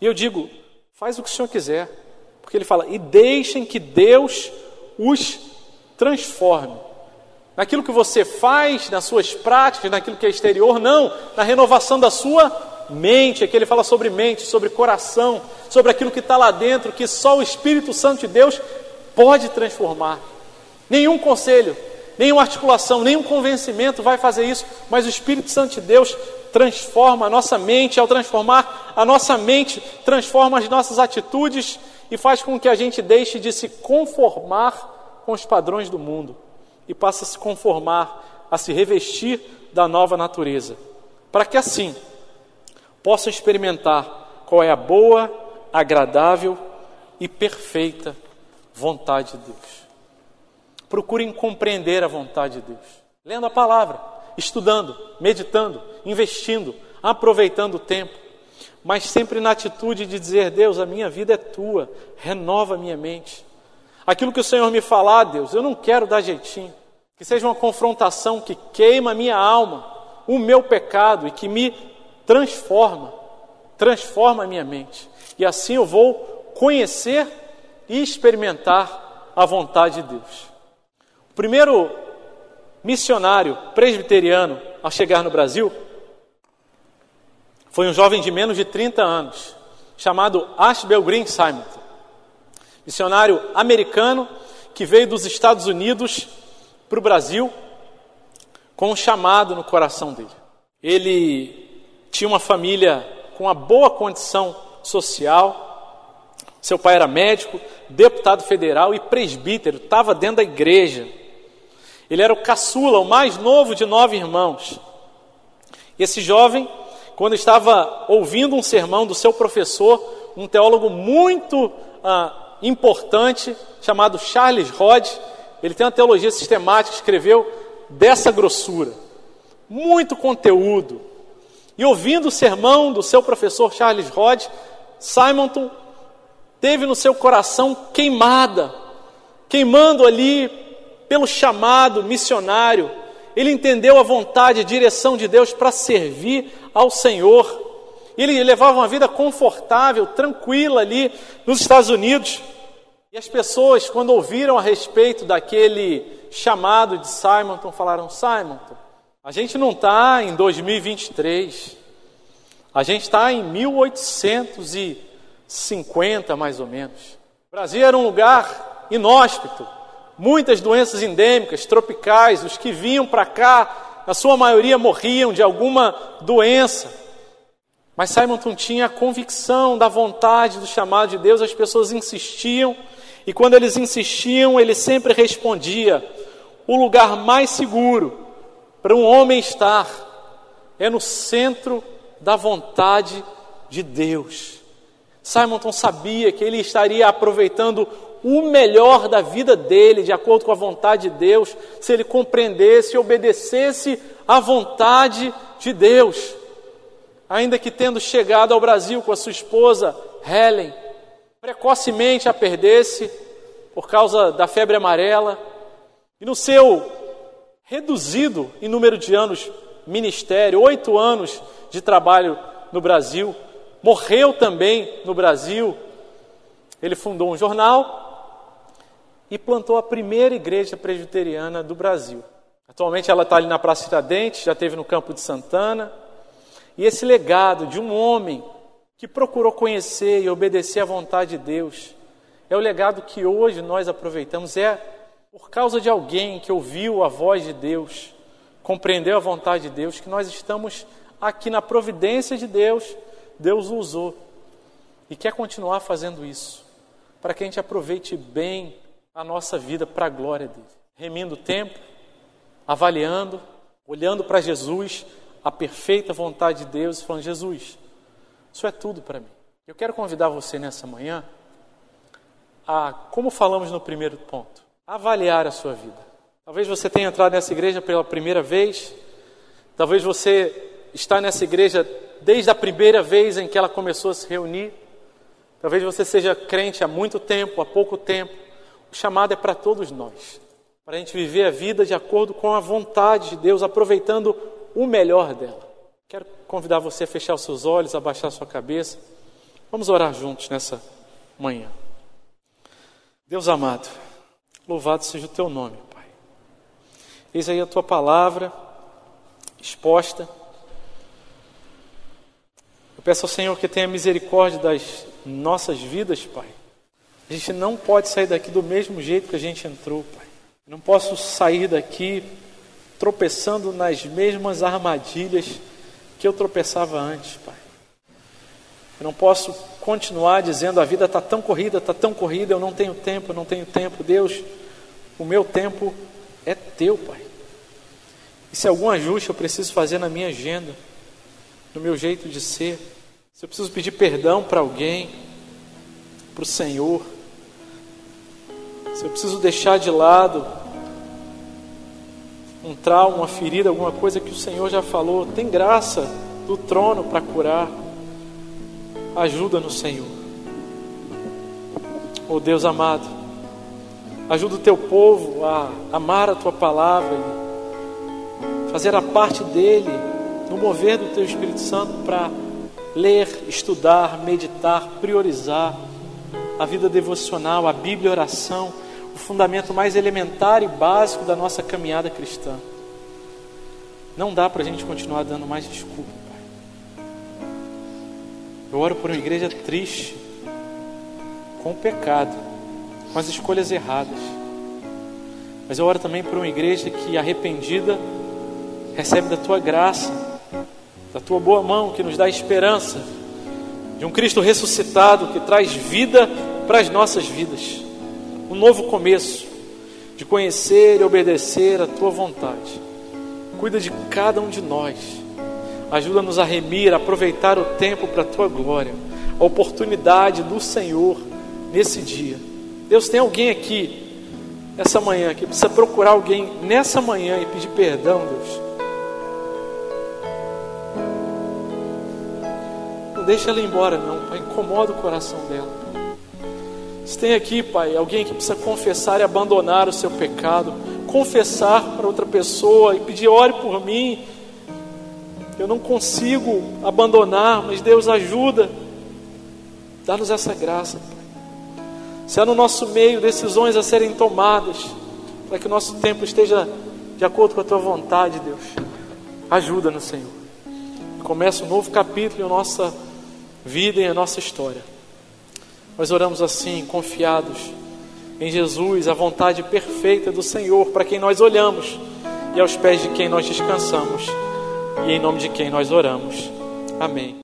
E eu digo: faz o que o Senhor quiser. Porque ele fala: e deixem que Deus os transforme. Naquilo que você faz, nas suas práticas, naquilo que é exterior, não, na renovação da sua mente. Aqui ele fala sobre mente, sobre coração, sobre aquilo que está lá dentro, que só o Espírito Santo de Deus pode transformar. Nenhum conselho, nenhuma articulação, nenhum convencimento vai fazer isso, mas o Espírito Santo de Deus transforma a nossa mente, ao transformar a nossa mente, transforma as nossas atitudes e faz com que a gente deixe de se conformar com os padrões do mundo e passe a se conformar, a se revestir da nova natureza, para que assim possa experimentar qual é a boa, agradável e perfeita vontade de Deus. Procurem compreender a vontade de Deus. Lendo a palavra, estudando, meditando, investindo, aproveitando o tempo, mas sempre na atitude de dizer: Deus, a minha vida é tua, renova a minha mente. Aquilo que o Senhor me falar, Deus, eu não quero dar jeitinho. Que seja uma confrontação que queima a minha alma, o meu pecado e que me transforma, transforma a minha mente. E assim eu vou conhecer e experimentar a vontade de Deus. Primeiro missionário presbiteriano a chegar no Brasil foi um jovem de menos de 30 anos, chamado Ashbel Green Simon, missionário americano que veio dos Estados Unidos para o Brasil com um chamado no coração dele. Ele tinha uma família com uma boa condição social, seu pai era médico, deputado federal e presbítero, estava dentro da igreja. Ele era o caçula, o mais novo de nove irmãos. Esse jovem, quando estava ouvindo um sermão do seu professor, um teólogo muito ah, importante, chamado Charles Rod, ele tem uma teologia sistemática, escreveu dessa grossura, muito conteúdo. E ouvindo o sermão do seu professor Charles Rod, Simonton teve no seu coração queimada, queimando ali pelo chamado missionário, ele entendeu a vontade e direção de Deus para servir ao Senhor. Ele levava uma vida confortável, tranquila ali nos Estados Unidos. E as pessoas, quando ouviram a respeito daquele chamado de Simonton, falaram: Simonton, a gente não está em 2023, a gente está em 1850 mais ou menos. O Brasil era um lugar inóspito, muitas doenças endêmicas, tropicais, os que vinham para cá, a sua maioria morriam de alguma doença. Mas Simonton tinha a convicção da vontade, do chamado de Deus, as pessoas insistiam, e quando eles insistiam, ele sempre respondia: o lugar mais seguro para um homem estar é no centro da vontade de Deus. Simonton sabia que ele estaria aproveitando o melhor da vida dele, de acordo com a vontade de Deus, se ele compreendesse e obedecesse à vontade de Deus. Ainda que tendo chegado ao Brasil com a sua esposa, Helen, precocemente a perdesse por causa da febre amarela, e no seu reduzido em número de anos ministério, oito anos de trabalho no Brasil, morreu também no Brasil. Ele fundou um jornal e plantou a primeira igreja presbiteriana do Brasil. Atualmente ela está ali na Praça Tiradentes, já teve no Campo de Santana. E esse legado de um homem que procurou conhecer e obedecer à vontade de Deus é o legado que hoje nós aproveitamos. É por causa de alguém que ouviu a voz de Deus, compreendeu a vontade de Deus, que nós estamos aqui na providência de Deus. Deus o usou e quer continuar fazendo isso, para que a gente aproveite bem a nossa vida para a glória dele. Remindo o tempo, avaliando, olhando para Jesus, a perfeita vontade de Deus, e falando: Jesus, isso é tudo para mim. Eu quero convidar você nessa manhã a, como falamos no primeiro ponto, avaliar a sua vida. Talvez você tenha entrado nessa igreja pela primeira vez, talvez você está nessa igreja desde a primeira vez em que ela começou a se reunir. Talvez você seja crente há muito tempo, há pouco tempo. O chamado é para todos nós, para a gente viver a vida de acordo com a vontade de Deus, aproveitando o melhor dela. Quero convidar você a fechar os seus olhos, a baixar a sua cabeça. Vamos orar juntos nessa manhã. Deus amado, louvado seja o teu nome, Pai. Eis aí a tua palavra exposta. Eu peço ao Senhor que tenha misericórdia das nossas vidas, Pai. A gente não pode sair daqui do mesmo jeito que a gente entrou, Pai. Eu não posso sair daqui tropeçando nas mesmas armadilhas que eu tropeçava antes, Pai. Eu não posso continuar dizendo a vida está tão corrida, está tão corrida, eu não tenho tempo, eu não tenho tempo. Deus, o meu tempo é teu, Pai. E se algum ajuste eu preciso fazer na minha agenda, no meu jeito de ser, se eu preciso pedir perdão para alguém, para o Senhor, se eu preciso deixar de lado um trauma, uma ferida, alguma coisa que o Senhor já falou, tem graça do trono para curar. Ajuda no Senhor. Oh Deus amado, ajuda o teu povo a amar a tua palavra fazer a parte dele no mover do teu Espírito Santo para ler, estudar, meditar, priorizar a vida devocional, a Bíblia a oração o fundamento mais elementar e básico da nossa caminhada cristã. Não dá para a gente continuar dando mais desculpa, Pai. Eu oro por uma igreja triste, com o pecado, com as escolhas erradas. Mas eu oro também por uma igreja que, arrependida, recebe da tua graça, da tua boa mão, que nos dá esperança, de um Cristo ressuscitado que traz vida para as nossas vidas um novo começo, de conhecer e obedecer a tua vontade. Cuida de cada um de nós. Ajuda-nos a remir, a aproveitar o tempo para a tua glória, a oportunidade do Senhor nesse dia. Deus, tem alguém aqui, essa manhã, que precisa procurar alguém nessa manhã e pedir perdão, Deus. Não deixa ela ir embora, não, Pai. Incomoda o coração dela. Se tem aqui, Pai, alguém que precisa confessar e abandonar o seu pecado, confessar para outra pessoa e pedir, ore por mim. Eu não consigo abandonar, mas Deus ajuda. Dá-nos essa graça, Pai. Se há no nosso meio decisões a serem tomadas, para que o nosso tempo esteja de acordo com a Tua vontade, Deus, ajuda-nos, Senhor. Começa um novo capítulo em nossa vida e em nossa história. Nós oramos assim, confiados em Jesus, a vontade perfeita do Senhor, para quem nós olhamos e aos pés de quem nós descansamos, e em nome de quem nós oramos. Amém.